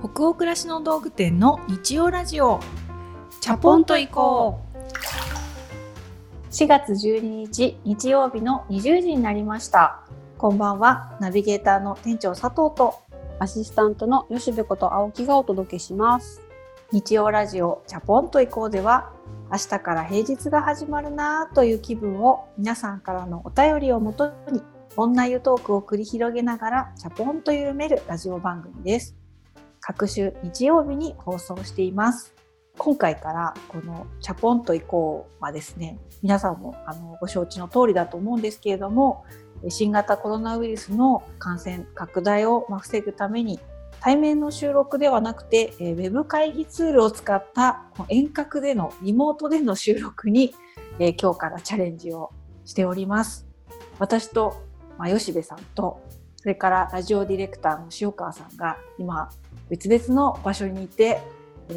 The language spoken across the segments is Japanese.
北欧暮らしの道具店の日曜ラジオ。チャポンと行こう。4月12日日曜日の20時になりました。こんばんは。ナビゲーターの店長佐藤と。アシスタントの吉部こと青木がお届けします。日曜ラジオチャポンと行こうでは明日から平日が始まるなという気分を皆さんからのお便りをもとに女湯トークを繰り広げながらチャポンと緩めるラジオ番組です各週日曜日に放送しています今回からこのチャポンと行こうはですね皆さんもあのご承知の通りだと思うんですけれども新型コロナウイルスの感染拡大を防ぐために対面の収録ではなくて、ウェブ会議ツールを使った遠隔でのリモートでの収録に、今日からチャレンジをしております。私と、まあ、吉部さんと、それからラジオディレクターの塩川さんが今別々の場所にいて、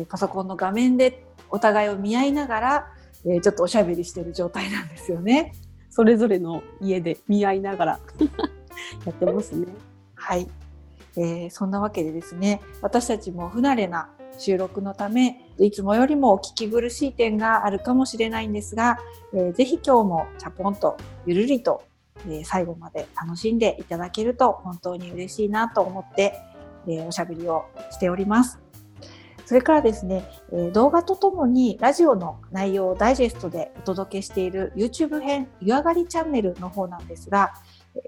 パソコンの画面でお互いを見合いながら、ちょっとおしゃべりしている状態なんですよね。それぞれの家で見合いながら やってますね。はい。えー、そんなわけでですね私たちも不慣れな収録のためいつもよりも聞き苦しい点があるかもしれないんですが、えー、ぜひ今日もチャポンとゆるりと、えー、最後まで楽しんでいただけると本当に嬉しいなと思って、え、おしゃべりをしております。それからですね、え動画とともにラジオの内容をダイジェストでお届けしている YouTube 編湯上がりチャンネルの方なんですが、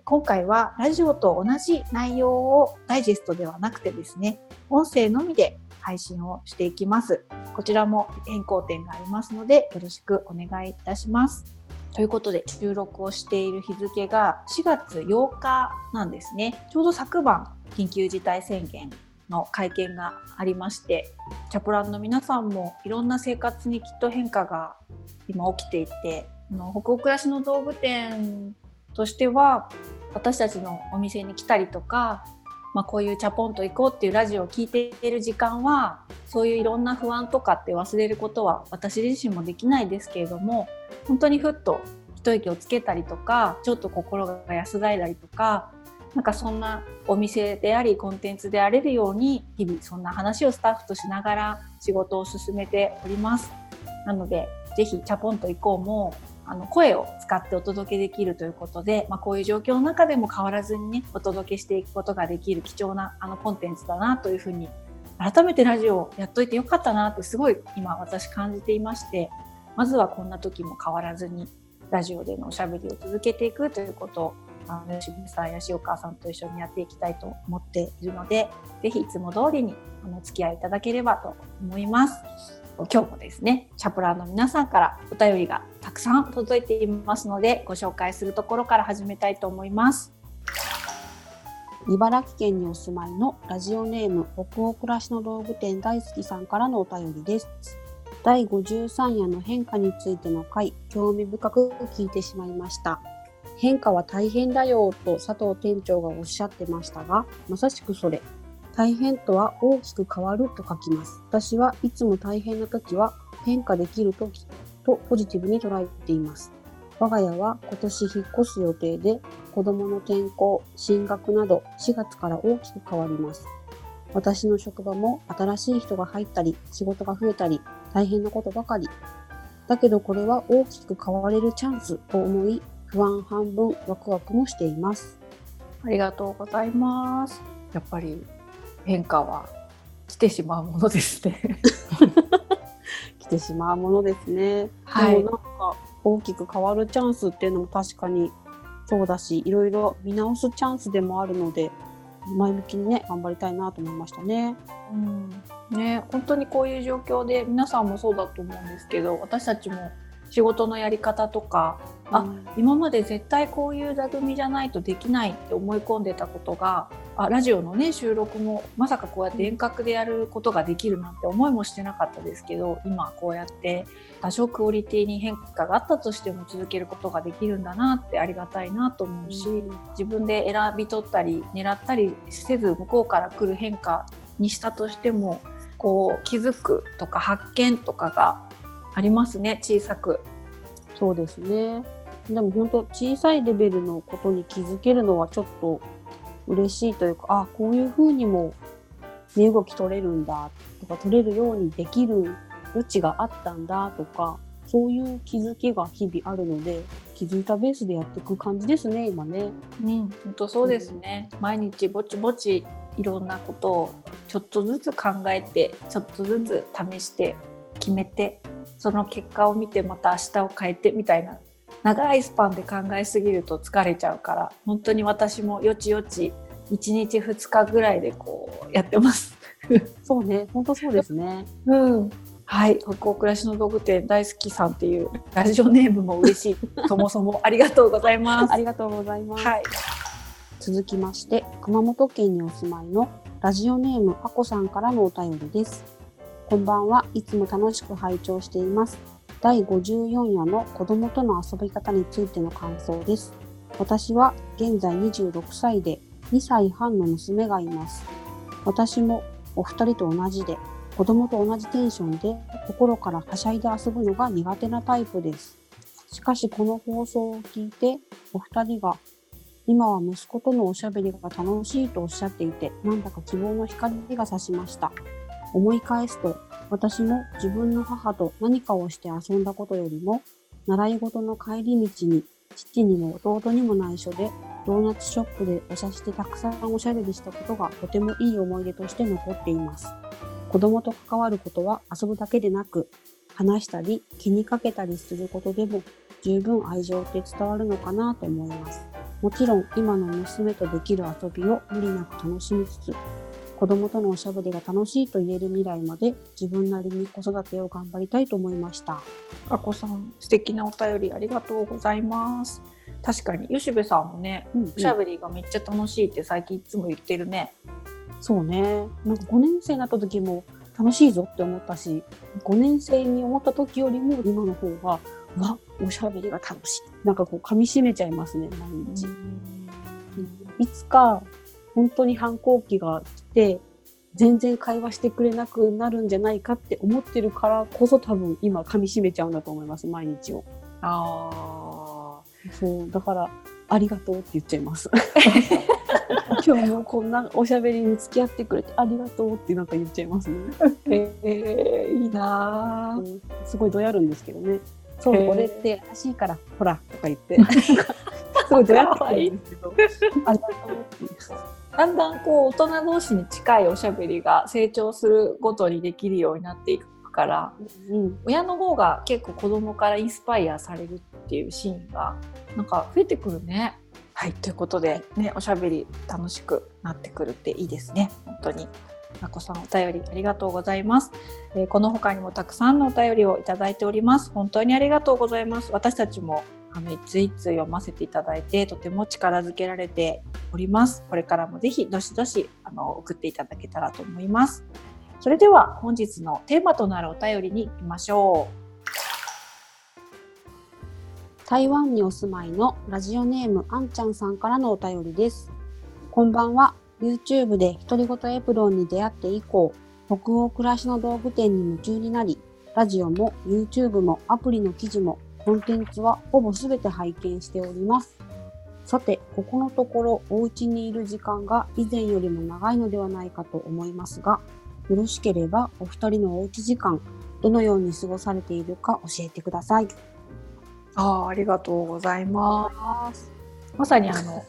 今回はラジオと同じ内容をダイジェストではなくてですね、音声のみで配信をしていきます。こちらも変更点がありますので、よろしくお願いいたします。ということで、収録をしている日付が4月8日なんですね。ちょうど昨晩、緊急事態宣言の会見がありまして、チャプランの皆さんもいろんな生活にきっと変化が今起きていて、北欧暮らしの道具店としては私たちのお店に来たりとか、まあ、こういうチャポンと行こうっていうラジオを聴いている時間はそういういろんな不安とかって忘れることは私自身もできないですけれども本当にふっと一息をつけたりとかちょっと心が安らいだりとかなんかそんなお店でありコンテンツであれるように日々そんな話をスタッフとしながら仕事を進めております。なのでぜひチャポンと行こうもあの声を使ってお届けできるということで、まあ、こういう状況の中でも変わらずにねお届けしていくことができる貴重なあのコンテンツだなというふうに改めてラジオをやっといてよかったなってすごい今私感じていましてまずはこんな時も変わらずにラジオでのおしゃべりを続けていくということをあの吉部さんや塩川さんと一緒にやっていきたいと思っているので是非いつも通りにお付き合いいただければと思います。今日もですねチャプラーの皆さんからお便りがたくさん届いていますのでご紹介するところから始めたいと思います茨城県にお住まいのラジオネーム北欧暮らしの道具店大好きさんからのお便りです第53夜の変化についての回興味深く聞いてしまいました変化は大変だよと佐藤店長がおっしゃってましたがまさしくそれ大変とは大きく変わると書きます。私はいつも大変な時は変化できる時とポジティブに捉えています。我が家は今年引っ越す予定で子供の転校、進学など4月から大きく変わります。私の職場も新しい人が入ったり仕事が増えたり大変なことばかり。だけどこれは大きく変われるチャンスと思い不安半分ワクワクもしています。ありがとうございます。やっぱり変化は来てしまうものですね 来てしまうものですね。はい、でもなんか大きく変わるチャンスっていうのも確かにそうだしいろいろ見直すチャンスでもあるので前向きにね頑張りたいなと思いましたね。うん、ね本当にこういう状況で皆さんもそうだと思うんですけど私たちも仕事のやり方とか、うん、あ今まで絶対こういう座組じゃないとできないって思い込んでたことがあラジオのね収録もまさかこうやって遠隔でやることができるなんて思いもしてなかったですけど今こうやって多少クオリティに変化があったとしても続けることができるんだなってありがたいなと思うし、うん、自分で選び取ったり狙ったりせず向こうから来る変化にしたとしてもこう気づくとか発見とかがありますね小さく。そうですねでも本当小さいレベルのことに気づけるのはちょっと嬉しいというかあこういうふうにも身動き取れるんだとか取れるようにできる余地があったんだとかそういう気づきが日々あるので気づいたベースでやっていく感じですね今ね。うん、本当そうですね、うん、毎日ぼちぼちいろんなことをちょっとずつ考えてちょっとずつ試して決めてその結果を見てまた明日を変えてみたいな長いスパンで考えすぎると疲れちゃうから本当に私もよちよち1日2日ぐらいでこうやってます。そうね本当そうですね。うんはい、北欧暮らしの道具店大好きさんっていうラジオネームも嬉しい。そもそもありがとうございます。ありがとうございます。はい。続きまして、熊本県にお住まいのラジオネームあこさんからのお便りです。こんばんは。いつも楽しく拝聴しています。第54夜の子供との遊び方についての感想です。私は現在26歳で2歳半の娘がいます。私もお二人と同じで子供と同じテンションで心からはしゃいで遊ぶのが苦手なタイプです。しかしこの放送を聞いてお二人が今は息子とのおしゃべりが楽しいとおっしゃっていてなんだか希望の光が差しました。思い返すと私も自分の母と何かをして遊んだことよりも習い事の帰り道に父にも弟にも内緒でドーナツショップでお茶してたくさんおしゃべりしたことがとてもいい思い出として残っています。子供と関わることは遊ぶだけでなく、話したり気にかけたりすることでも十分愛情って伝わるのかなと思います。もちろん今の娘とできる遊びを無理なく楽しみつつ、子供とのおしゃべりが楽しいと言える未来まで自分なりに子育てを頑張りたいと思いました。あこさん、素敵なお便りありがとうございます。確かに吉部さんもね、うんうん、おしゃべりがめっちゃ楽しいって最近いつも言ってるね。そうね。なんか5年生になった時も楽しいぞって思ったし、5年生に思った時よりも今の方が、わ、おしゃべりが楽しい。なんかこう噛み締めちゃいますね、毎日。いつか本当に反抗期が全然会話してくれなくなるんじゃないかって思ってるからこそ多分今噛み締めちゃうんだと思います、毎日を。ああ。そう、だから、ありがとうって言っちゃいます。今日もこんなおしゃべりに付き合ってくれてありがとうってなんか言っちゃいますね。えー、いいな、うん、すごいどやるんですけどね。そう、これって欲しいから、ほら、とか言って。すごいどやってるんですけど。ありがとうってだんだんこう大人同士に近いおしゃべりが成長するごとにできるようになっていくから、うん、親の方が結構子供からインスパイアされるっていうシーンがなんか増えてくるね。はい、ということで、ね、おしゃべり楽しくなってくるっていいですね、本当に。まこさんお便りありがとうございます、えー、この他にもたくさんのお便りをいただいております。本当にありがとうございます。私たちもあのいついつ読ませていただいてとても力づけられております。これからもぜひどしどしあの送っていただけたらと思います。それでは本日のテーマとなるお便りに行きましょう。台湾にお住まいのラジオネームあんちゃんさんからのお便りです。こんばんは。YouTube で独り言エプロンに出会って以降、北欧暮らしの道具店に夢中になり、ラジオも YouTube もアプリの記事もコンテンツはほぼ全て拝見しております。さて、ここのところお家にいる時間が以前よりも長いのではないかと思いますが、よろしければお二人のおうち時間、どのように過ごされているか教えてください。あありがとうございます。まさにあの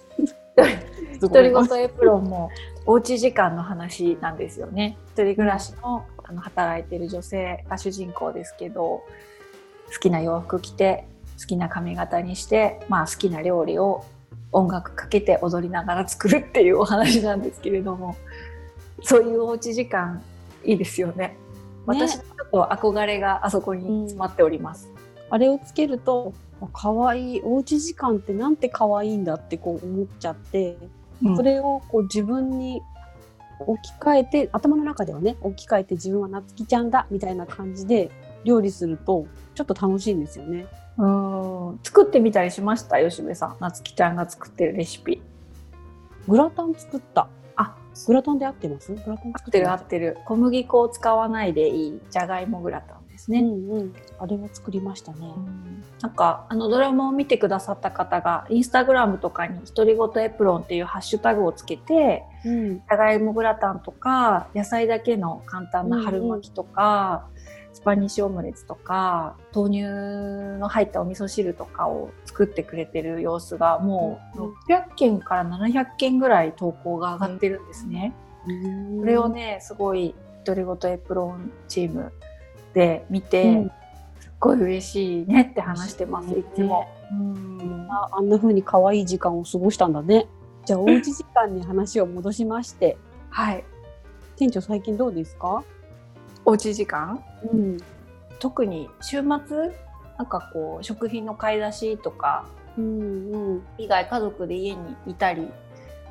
独り言エプロンもおうち時間の話なんですよね。一人暮らしのあの働いてる女性が主人公ですけど、好きな洋服着て好きな髪型にして、まあ好きな料理を音楽かけて踊りながら作るっていうお話なんですけれども、そういうおうち時間いいですよね。私ちょっと憧れがあそこに詰まっております。あれをつけると可愛いおうち時間ってなんて可愛いんだってこう思っちゃって、うん、それをこう自分に置き換えて頭の中ではね置き換えて自分はなつきちゃんだみたいな感じで料理するとちょっと楽しいんですよね。うん。作ってみたりしました？吉部さん。なつきちゃんが作ってるレシピ。グラタン作った。あ。グラタンで合ってます？グラタン作ってる合ってる。小麦粉を使わないでいい。じゃがいもグラタンですね。うんうん、あれを作りましたね。なんかあのドラマを見てくださった方がインスタグラムとかに「独り言エプロン」っていうハッシュタグをつけてうん、じゃがいもグラタンとか野菜だけの簡単な春巻きとか、スパニッシュオムレツとか豆乳の入ったお味噌汁とかを作ってくれてる様子がもう600件から700件ぐらい投稿が上がってるんですね。うん。これをねすごい独り言エプロンチームで見て、うん。すっごい嬉しいねって話してます、ね。いつも。うん。ああんな風に可愛い時間を過ごしたんだね。じゃあおうち時間に話を戻しまして、はい。店長最近どうですか？おうち時間？うん、特に週末なんかこう食品の買い出しとかうん、うん、以外家族で家にいたり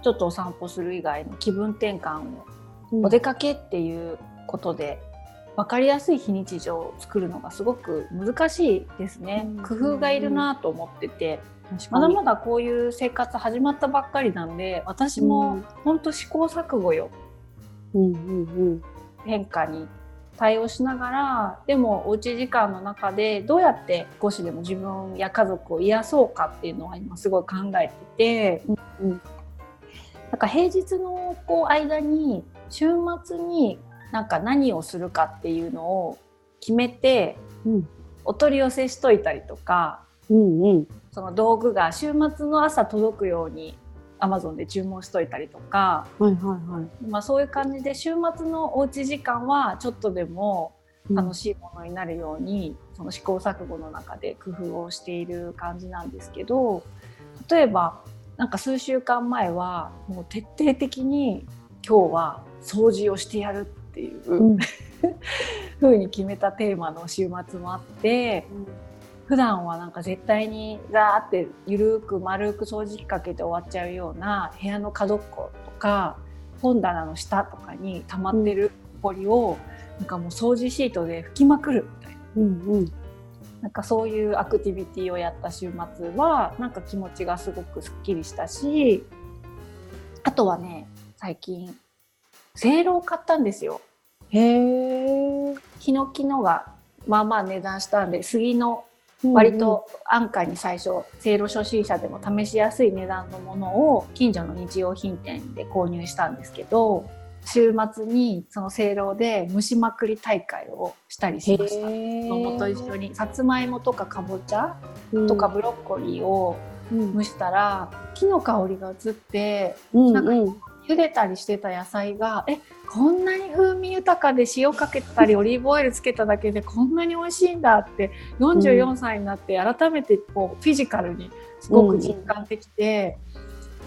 ちょっとお散歩する以外の気分転換をうん。お出かけっていうことで分かりやすい非日常を作るのがすごく難しいですね、うん。工夫がいるなと思ってて、まだまだこういう生活始まったばっかりなんで私も本当試行錯誤よ。うん、うん、変化に対応しながらでもおうち時間の中でどうやって少しでも自分や家族を癒そうかっていうのは今すごい考えてて、うんうん。なんか平日のこう間に週末になんか何をするかっていうのを決めてうん、お取り寄せしといたりとかうん、うん、その道具が週末の朝届くように Amazon で注文しといたりとか、はい、はい、はい。まあ、そういう感じで週末のおうち時間はちょっとでも楽しいものになるように、その試行錯誤の中で工夫をしている感じなんですけど例えばなんか数週間前はもう徹底的に今日は掃除をしてやるっていう、うん、風に決めたテーマの週末もあって普段はなんか絶対にザーってゆるく丸く掃除機かけて終わっちゃうような部屋の角っことか本棚の下とかに溜まってるほりを、なんかもう掃除シートで拭きまくるみたいな。うん、うん、なんかそういうアクティビティをやった週末はなんか気持ちがすごくすっきりしたしあとはね最近せいろを買ったんですよ。へえ。ヒノキのがまあまあ値段したんで杉の割と安価に最初せいろ初心者でも試しやすい値段のものを近所の日用品店で購入したんですけど週末にそのせいろで蒸しまくり大会をしたりしました。子供と一緒にさつまいもとかかぼちゃとかブロッコリーをうん、蒸したら木の香りが移ってうん、なんかうん、茹でたりしてた野菜がえこんなに風味豊かで塩かけたり オリーブオイルつけただけでこんなに美味しいんだって44歳になって改めてこうフィジカルにすごく実感できて、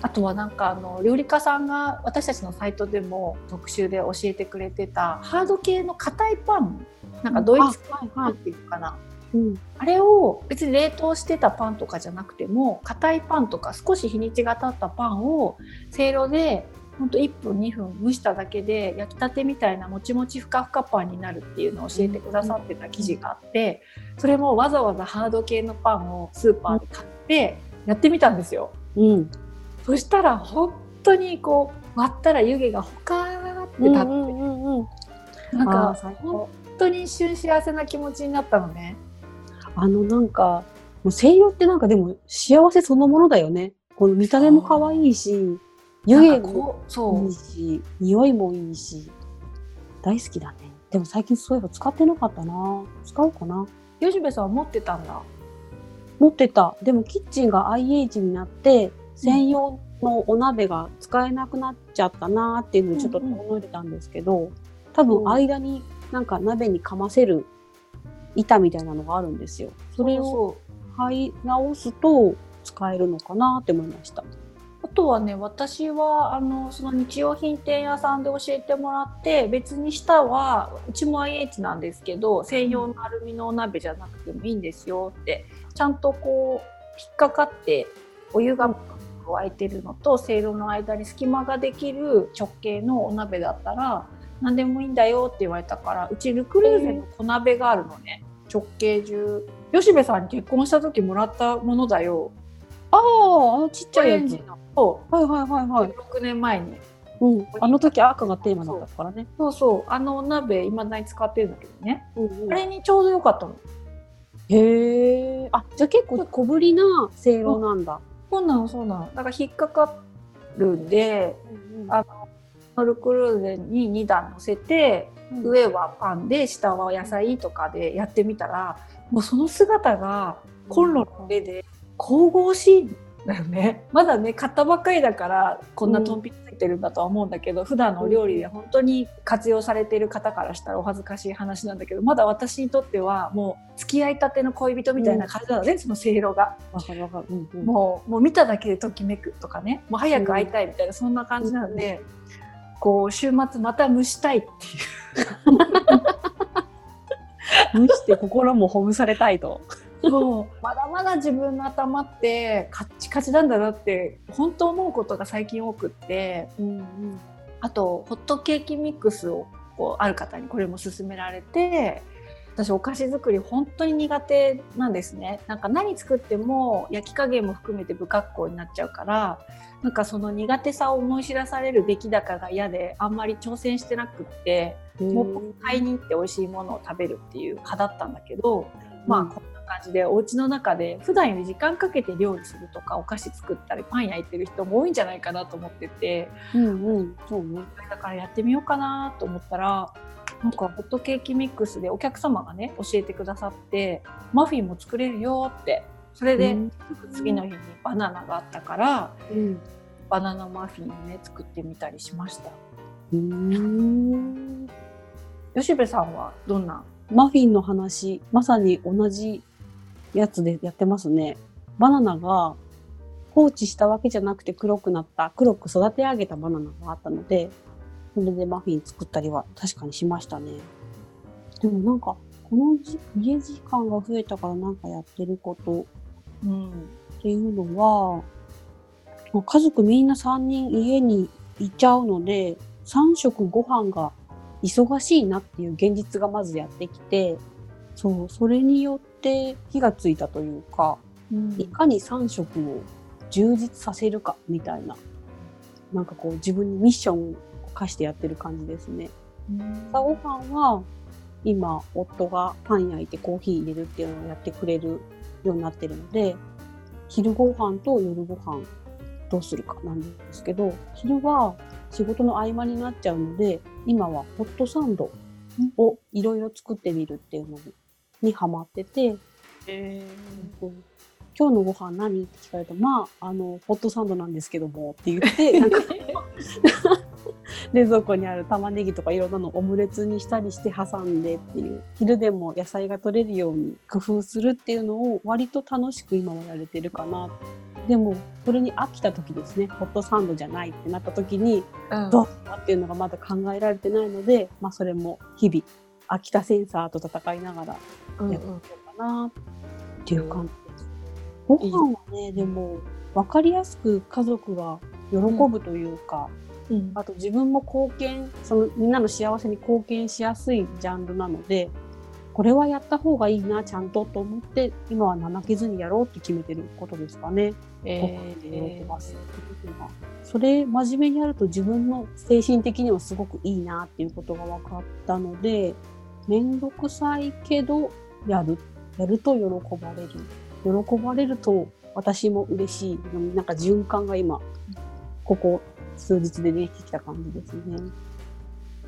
あとはなんかあの料理家さんが私たちのサイトでも特集で教えてくれてたハード系の硬いパンなんかドイツパンっていうかな、うん、あれを別に冷凍してたパンとかじゃなくても硬いパンとか少し日にちが経ったパンをせいろでほんと1分2分蒸しただけで焼きたてみたいなもちもちふかふかパンになるっていうのを教えてくださってた記事があってそれもわざわざハード系のパンをスーパーで買ってやってみたんですよ。うん、そしたら本当にこう割ったら湯気がほかーって立って、うん、うん、うん。なんか本当に一瞬幸せな気持ちになったのね。あのなんかもう声優ってなんかでも幸せそのものだよね。この見た目も可愛いし、湯気もこうそいいうし、匂いもいいし、大好きだね。でも最近そういえば使ってなかったな。使おうかな。吉部さんは持ってたんだ。持ってた。でもキッチンが IH になって、専用のお鍋が使えなくなっちゃったなっていうのでちょっとうんうん遠のいてたんですけど、多分うん間になんか鍋にかませる板みたいなのがあるんですよ。それを買い直すと使えるのかなって思いました。とはね私はあのその日用品店屋さんで教えてもらって別に下はうちも IH なんですけど専用のアルミのお鍋じゃなくてもいいんですよってちゃんとこう引っかかってお湯が沸いてるのとせいろの間に隙間ができる直径のお鍋だったら何でもいいんだよって言われたからうちルクルーゼの小鍋があるのね。直径中吉部さんに結婚した時もらったものだよ。ああ、あのちっちゃいやつ。そう。はいはいはいはい。6年前に。うん、あの時赤がテーマだったからね。そうそう。あのお鍋今だに使ってるんだけどね、うんうん。あれにちょうどよかったの。へえ。あ、じゃあ結構小ぶりなせいろなんだ。そう。なのそうなの。だから引っかかるんであルクルーゼに2段乗せて上はパンで下は野菜とかでやってみたらもうその姿がコンロの上で神々しいんだよね。まだね買ったばっかりだからこんなとんぴついてるんだとは思うんだけど、普段のお料理で本当に活用されている方からしたらお恥ずかしい話なんだけどまだ私にとってはもう付き合いたての恋人みたいな感じなのね、そのせいろが。うんうん。もうもう見ただけでときめくとかね。もう早く会いたいみたいな、そんな感じなので、こう週末また蒸したいっていう。蒸して心もほぐされたいと。そう。まだまだ自分の頭ってカッチカチなんだなって本当思うことが最近多くって。うんうん。あとホットケーキミックスをこうある方にこれも勧められて私お菓子作り本当に苦手なんですね。なんか何作っても焼き加減も含めて不格好になっちゃうからなんかその苦手さを思い知らされる出来高が嫌であんまり挑戦してなくってもう買いに行って美味しいものを食べるっていう派だったんだけど、まあ感じでお家の中で普段より時間かけて料理するとかお菓子作ったりパン焼いてる人も多いんじゃないかなと思っててうんうん。そうね。だからやってみようかなと思ったらなんかホットケーキミックスでお客様がね教えてくださってマフィンも作れるよってそれでうん次の日にバナナがあったからうん。バナナマフィンをね作ってみたりしましたうん。吉部さんはどんな？マフィンの話、まさに同じやつでやってますね。バナナが放置したわけじゃなくて黒くなった、黒く育て上げたバナナがあったので、それでマフィン作ったりは確かにしましたね。でもなんか、この家時間が増えたからなんかやってることうんっていうのは、家族みんな3人家にいちゃうので、3食ご飯が忙しいなっていう現実がまずやってきて、そう、それによって火がついたというか、いかに3食を充実させるかみたいな、なんかこう自分にミッションを課してやってる感じですね。朝ごはんは今夫がパン焼いてコーヒー入れるっていうのをやってくれるようになってるので昼ご飯と夜ご飯どうするかなんですけど昼は仕事の合間になっちゃうので今はホットサンドをいろいろ作ってみるっていうのにハマってて、うん今日のご飯何？って聞かれると、まあ、あの、ホットサンドなんですけども、って言って、なんか、冷蔵庫にある玉ねぎとかいろんなのをオムレツにしたりして挟んでっていう、昼でも野菜が取れるように工夫するっていうのを割と楽しく今はやれてるかな。でも、それに飽きた時ですね、ホットサンドじゃないってなった時に、うんどうだっていうのがまだ考えられてないので、まあそれも日々、秋田センサーと戦いながらうんやっていこうかなっていう感じです。ご飯はね、でも分かりやすく家族が喜ぶというか、うんあと自分も貢献、そのみんなの幸せに貢献しやすいジャンルなので、これはやった方がいいな、ちゃんとと思って、今は怠けずにやろうって決めてることですかね。え喜んでます。それ真面目にやると自分の精神的にはすごくいいなっていうことが分かったので、めんどくさいけどやる。やると喜ばれる。喜ばれると私も嬉しい。なんか循環が今、ここ数日でできてきた感じですね。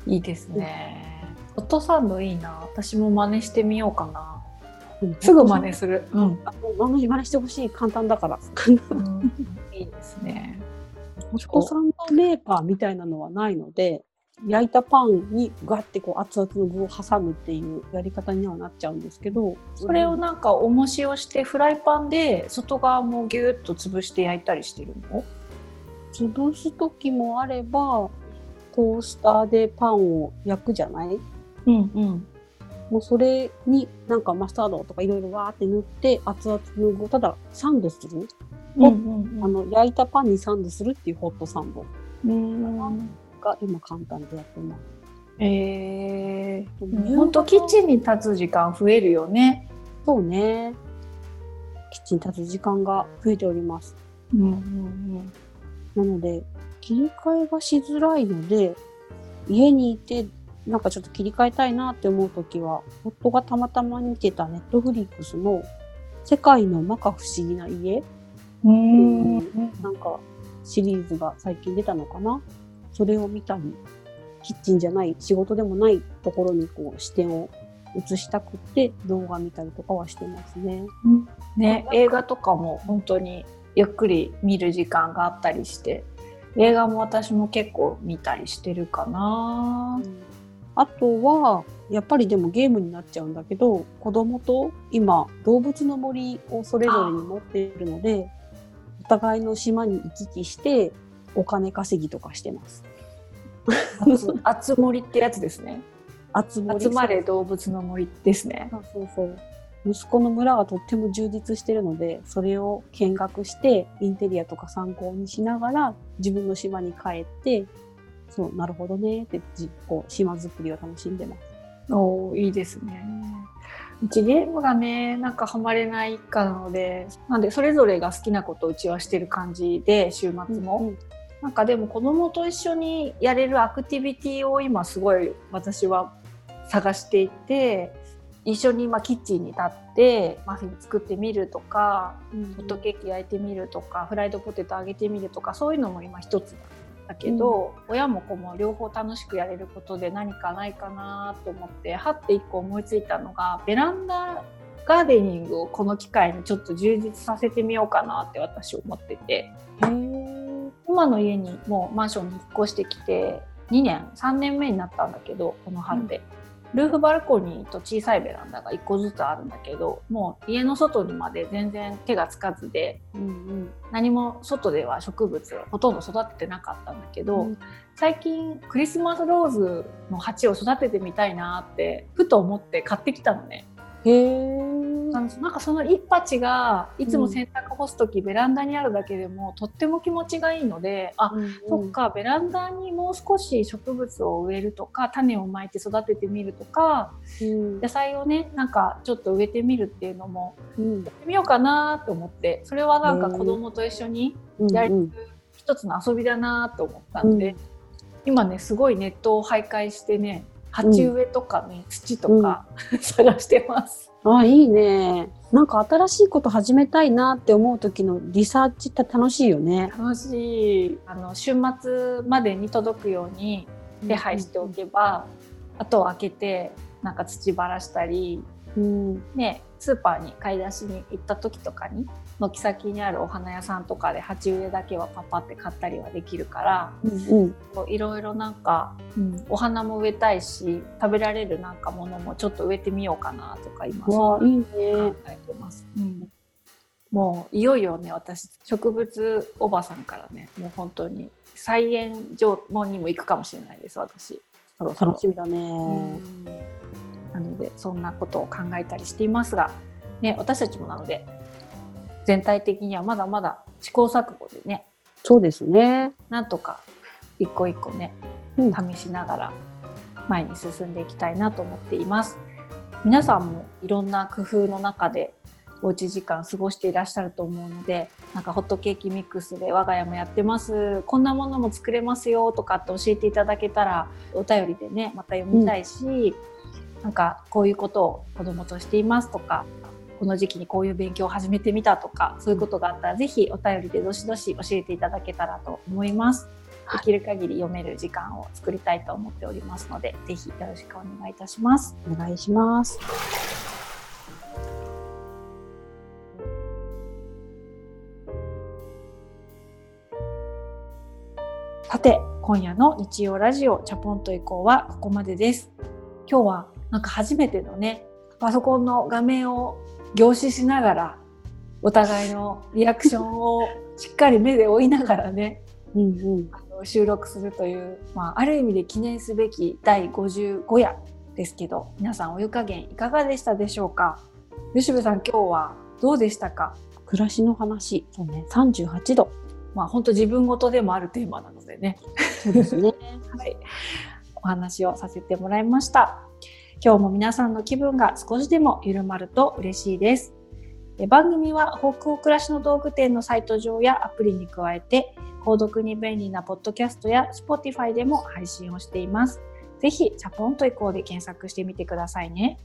いいですね。ホットサンドいいな。私も真似してみようかな。すぐ真似する。うん。あもう真似してほしい。簡単だから。いいですね。ホットサンドメーカーみたいなのはないので、焼いたパンにガッてこう熱々の具を挟むっていうやり方にはなっちゃうんですけど、それをなんか重しをしてフライパンで外側もギュッと潰して焼いたりしてるの？潰す時もあれば、トースターでパンを焼くじゃない？うんうん。もうそれになんかマスタードとかいろいろわーって塗って熱々の具をただサンドする、うん。あの焼いたパンにサンドするっていうホットサンド。うん。が今簡単でやってます。ええうん本当キッチンに立つ時間増えるよね。そうね。キッチンに立つ時間が増えております。うんうんなので、切り替えがしづらいので、家にいて、なんかちょっと切り替えたいなって思うときは、夫がたまたま見てたネットフリックスの世界の摩訶不思議な家うんなんかシリーズが最近出たのかなそれを見たり、キッチンじゃない、仕事でもないところにこう視点を移したくって動画見たりとかはしてますね。ね、映画とかも本当にゆっくり見る時間があったりして映画も私も結構見たりしてるかな。あとは、やっぱりでもゲームになっちゃうんだけど、子供と今、動物の森をそれぞれに持っているので、お互いの島に行き来して、お金稼ぎとかしてます。あつ森ってやつですね。集まり集まれ動物の森ですね。そうそうそう。息子の村がとっても充実してるので、それを見学して、インテリアとか参考にしながら、自分の島に帰って、そう、なるほどねって、じこう、島作りを楽しんでます。おーいいですね。うちゲームがね、なんかハマれない一家なので、なんでそれぞれが好きなことをうちはしてる感じで、週末も。うんなんかでも子供と一緒にやれるアクティビティを今すごい私は探していて、一緒にまキッチンに立ってマフィン作ってみるとか、うんホットケーキ焼いてみるとか、フライドポテト揚げてみるとか、そういうのも今一つだけど、親も子も両方楽しくやれることで何かないかなと思って、はって一個思いついたのが、ベランダガーデニングをこの機会にちょっと充実させてみようかなって私思ってて、へー今の家にもうマンションに引っ越してきて2年3年目になったんだけどこの春で、ルーフバルコニーと小さいベランダが1個ずつあるんだけどもう家の外にまで全然手がつかずでうんうん。何も外では植物をほとんど育ててなかったんだけど、うん。最近クリスマスローズの鉢を育ててみたいなってふと思って買ってきたのね。へーなんなんかその一鉢がいつも洗濯干す時、ベランダにあるだけでもとっても気持ちがいいのであ、うんそっかベランダにもう少し植物を植えるとか種をまいて育ててみるとかうん。野菜をねなんかちょっと植えてみるっていうのもうん。やってみようかなと思ってそれはなんか子供と一緒にやるうん。一つの遊びだなと思ったんで、今ねすごいネットを徘徊してね鉢植えとかね、土とか、探してます。あ、いいね。なんか新しいこと始めたいなって思う時のリサーチって楽しいよね。楽しいあの週末までに届くように手配しておけば、あとを開けてなんか土ばらしたり、うん。ね、スーパーに買い出しに行った時とかに軒先にあるお花屋さんとかで鉢植えだけはパパって買ったりはできるからいろいろなんか、うんお花も植えたいし食べられるなんかものもちょっと植えてみようかなとか今わあ、いいね。考えてます。うんもういよいよね私植物おばさんからねもう本当に菜園場にも行くかもしれないです私楽しみだね。うんなのでそんなことを考えたりしていますが、ね、私たちもなので全体的にはまだまだ試行錯誤でねそうですね。なんとか一個一個ねうん試しながら前に進んでいきたいなと思っています。皆さんもいろんな工夫の中でおうち時間過ごしていらっしゃると思うのでなんかホットケーキミックスで我が家もやってますこんなものも作れますよとかって教えていただけたらお便りでねまた読みたいし、なんかこういうことを子供としていますとかこの時期にこういう勉強を始めてみたとかそういうことがあったらぜひお便りでどしどし教えていただけたらと思います。できる限り読める時間を作りたいと思っておりますので、ぜひよろしくお願いいたします。お願いします。さて、今夜の日曜ラジオチャポンと以降はここまでです。今日はなんか初めてのね、パソコンの画面を凝視しながら、お互いのリアクションをしっかり目で追いながらね、うんうん。あの収録するという、まあ、ある意味で記念すべき第55夜ですけど、皆さんお湯加減いかがでしたでしょうか？吉部さん今日はどうでしたか？暮らしの話。そうね。38度。まあ本当自分ごとでもあるテーマなのでね、そうですね。はい、お話をさせてもらいました。今日も皆さんの気分が少しでも緩まると嬉しいです。番組は北欧暮らしの道具店のサイト上やアプリに加えて、購読に便利なポッドキャストや Spotify でも配信をしています。ぜひ、チャポンと以降で検索してみてくださいね。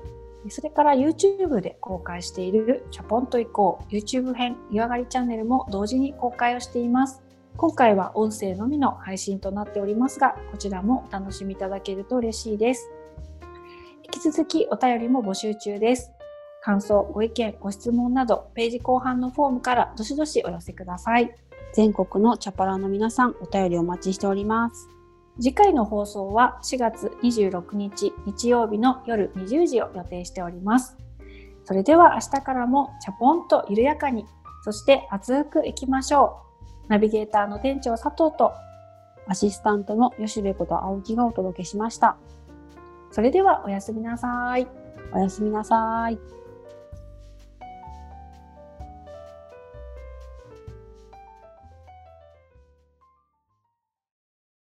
それから YouTube で公開しているチャポンと以降 YouTube 編湯上がりチャンネルも同時に公開をしています。今回は音声のみの配信となっておりますが、こちらもお楽しみいただけると嬉しいです。続きお便りも募集中です。感想、ご意見、ご質問など、ページ後半のフォームからどしどしお寄せください。全国のチャパラの皆さん、お便りお待ちしております。次回の放送は4月26日日曜日の夜20時を予定しております。それでは明日からもチャポンと緩やかに、そして熱くいきましょう。ナビゲーターの店長佐藤とアシスタントの吉部こと青木がお届けしました。それではおやすみなさい。おやすみなさい。